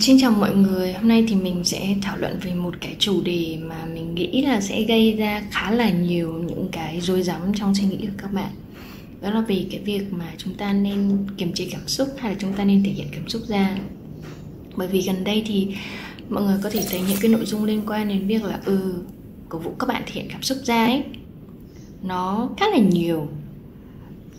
Xin chào mọi người, hôm nay thì mình sẽ thảo luận về một cái chủ đề mà mình nghĩ là sẽ gây ra khá là nhiều những cái rối rắm trong suy nghĩ của các bạn. Đó là về cái việc mà chúng ta nên kiềm chế cảm xúc hay là chúng ta nên thể hiện cảm xúc ra. Bởi vì gần đây thì mọi người có thể thấy những cái nội dung liên quan đến việc là ừ, cổ vũ các bạn thể hiện cảm xúc ra ấy Nó khá là nhiều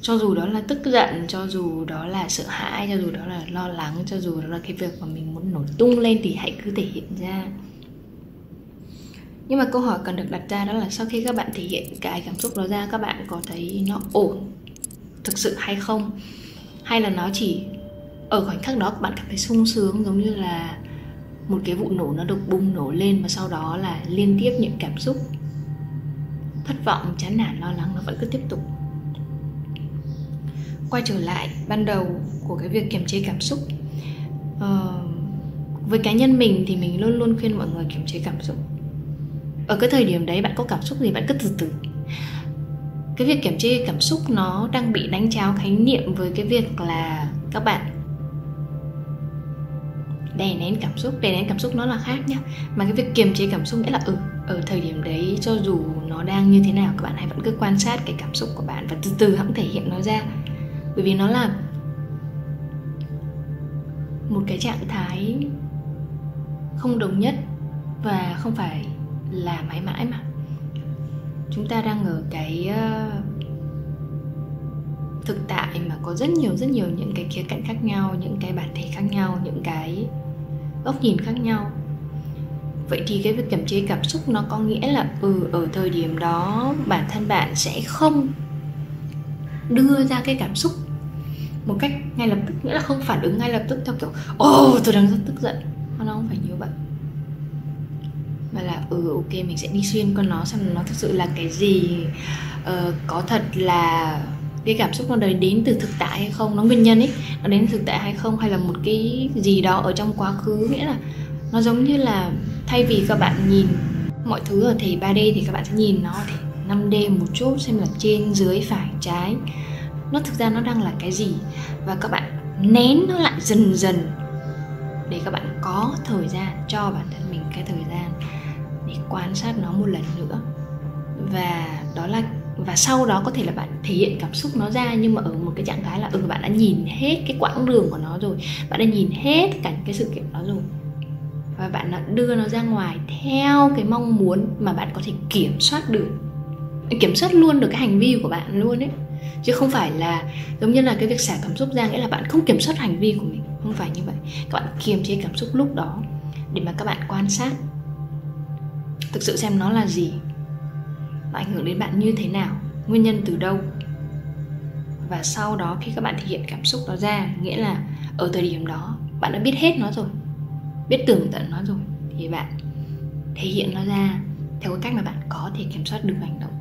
cho dù đó là tức giận, cho dù đó là sợ hãi, cho dù đó là lo lắng, cho dù đó là cái việc mà mình muốn nổi tung lên thì hãy cứ thể hiện ra. Nhưng mà câu hỏi cần được đặt ra đó là sau khi các bạn thể hiện cái cảm xúc đó ra, các bạn có thấy nó ổn thực sự hay không? Hay là nó chỉ ở khoảnh khắc đó các bạn cảm thấy sung sướng giống như là một cái vụ nổ nó được bùng nổ lên và sau đó là liên tiếp những cảm xúc thất vọng, chán nản, lo lắng nó vẫn cứ tiếp tục? Quay trở lại ban đầu của cái việc kiềm chế cảm xúc. Uh, với cá nhân mình thì mình luôn luôn khuyên mọi người kiềm chế cảm xúc. Ở cái thời điểm đấy bạn có cảm xúc gì bạn cứ từ từ. Cái việc kiểm chế cảm xúc nó đang bị đánh cháo khái niệm với cái việc là các bạn đè nén cảm xúc đè nén cảm xúc nó là khác nhá. Mà cái việc kiềm chế cảm xúc nghĩa là ừ ở thời điểm đấy cho dù nó đang như thế nào các bạn hãy vẫn cứ quan sát cái cảm xúc của bạn và từ từ hãng thể hiện nó ra bởi vì nó là một cái trạng thái không đồng nhất và không phải là mãi mãi mà. Chúng ta đang ở cái ờ, thực tại mà có rất nhiều rất nhiều những cái khía cạnh khác nhau, những cái bản thể khác nhau, những cái góc nhìn khác nhau. Vậy thì cái việc kiểm chế cảm xúc nó có nghĩa là ừ ở thời điểm đó bản thân bạn sẽ không đưa ra cái cảm xúc một cách ngay lập tức nghĩa là không phản ứng ngay lập tức theo kiểu ồ oh, tôi đang rất tức giận. Nó không phải như vậy. Mà là ừ ok mình sẽ đi xuyên con nó xem nó thực sự là cái gì. Ờ, có thật là cái cảm xúc nó đời đến từ thực tại hay không nó nguyên nhân ấy nó đến từ thực tại hay không hay là một cái gì đó ở trong quá khứ nghĩa là nó giống như là thay vì các bạn nhìn mọi thứ ở thể 3D thì các bạn sẽ nhìn nó ở thể 5D một chút xem là trên dưới phải trái nó thực ra nó đang là cái gì? Và các bạn nén nó lại dần dần để các bạn có thời gian, cho bản thân mình cái thời gian để quan sát nó một lần nữa. Và đó là, và sau đó có thể là bạn thể hiện cảm xúc nó ra, nhưng mà ở một cái trạng thái là ừ bạn đã nhìn hết cái quãng đường của nó rồi. Bạn đã nhìn hết cả cái sự kiện đó rồi. Và bạn đã đưa nó ra ngoài theo cái mong muốn mà bạn có thể kiểm soát được, kiểm soát luôn được cái hành vi của bạn luôn ấy chứ không phải là giống như là cái việc xả cảm xúc ra nghĩa là bạn không kiểm soát hành vi của mình. Không phải như vậy. Các bạn kiềm chế cảm xúc lúc đó để mà các bạn quan sát thực sự xem nó là gì nó ảnh hưởng đến bạn như thế nào, nguyên nhân từ đâu. Và sau đó khi các bạn thể hiện cảm xúc đó ra, nghĩa là ở thời điểm đó, bạn đã biết hết nó rồi, biết tường tận nó rồi, thì bạn thể hiện nó ra theo cái cách mà bạn có thể kiểm soát được hành động.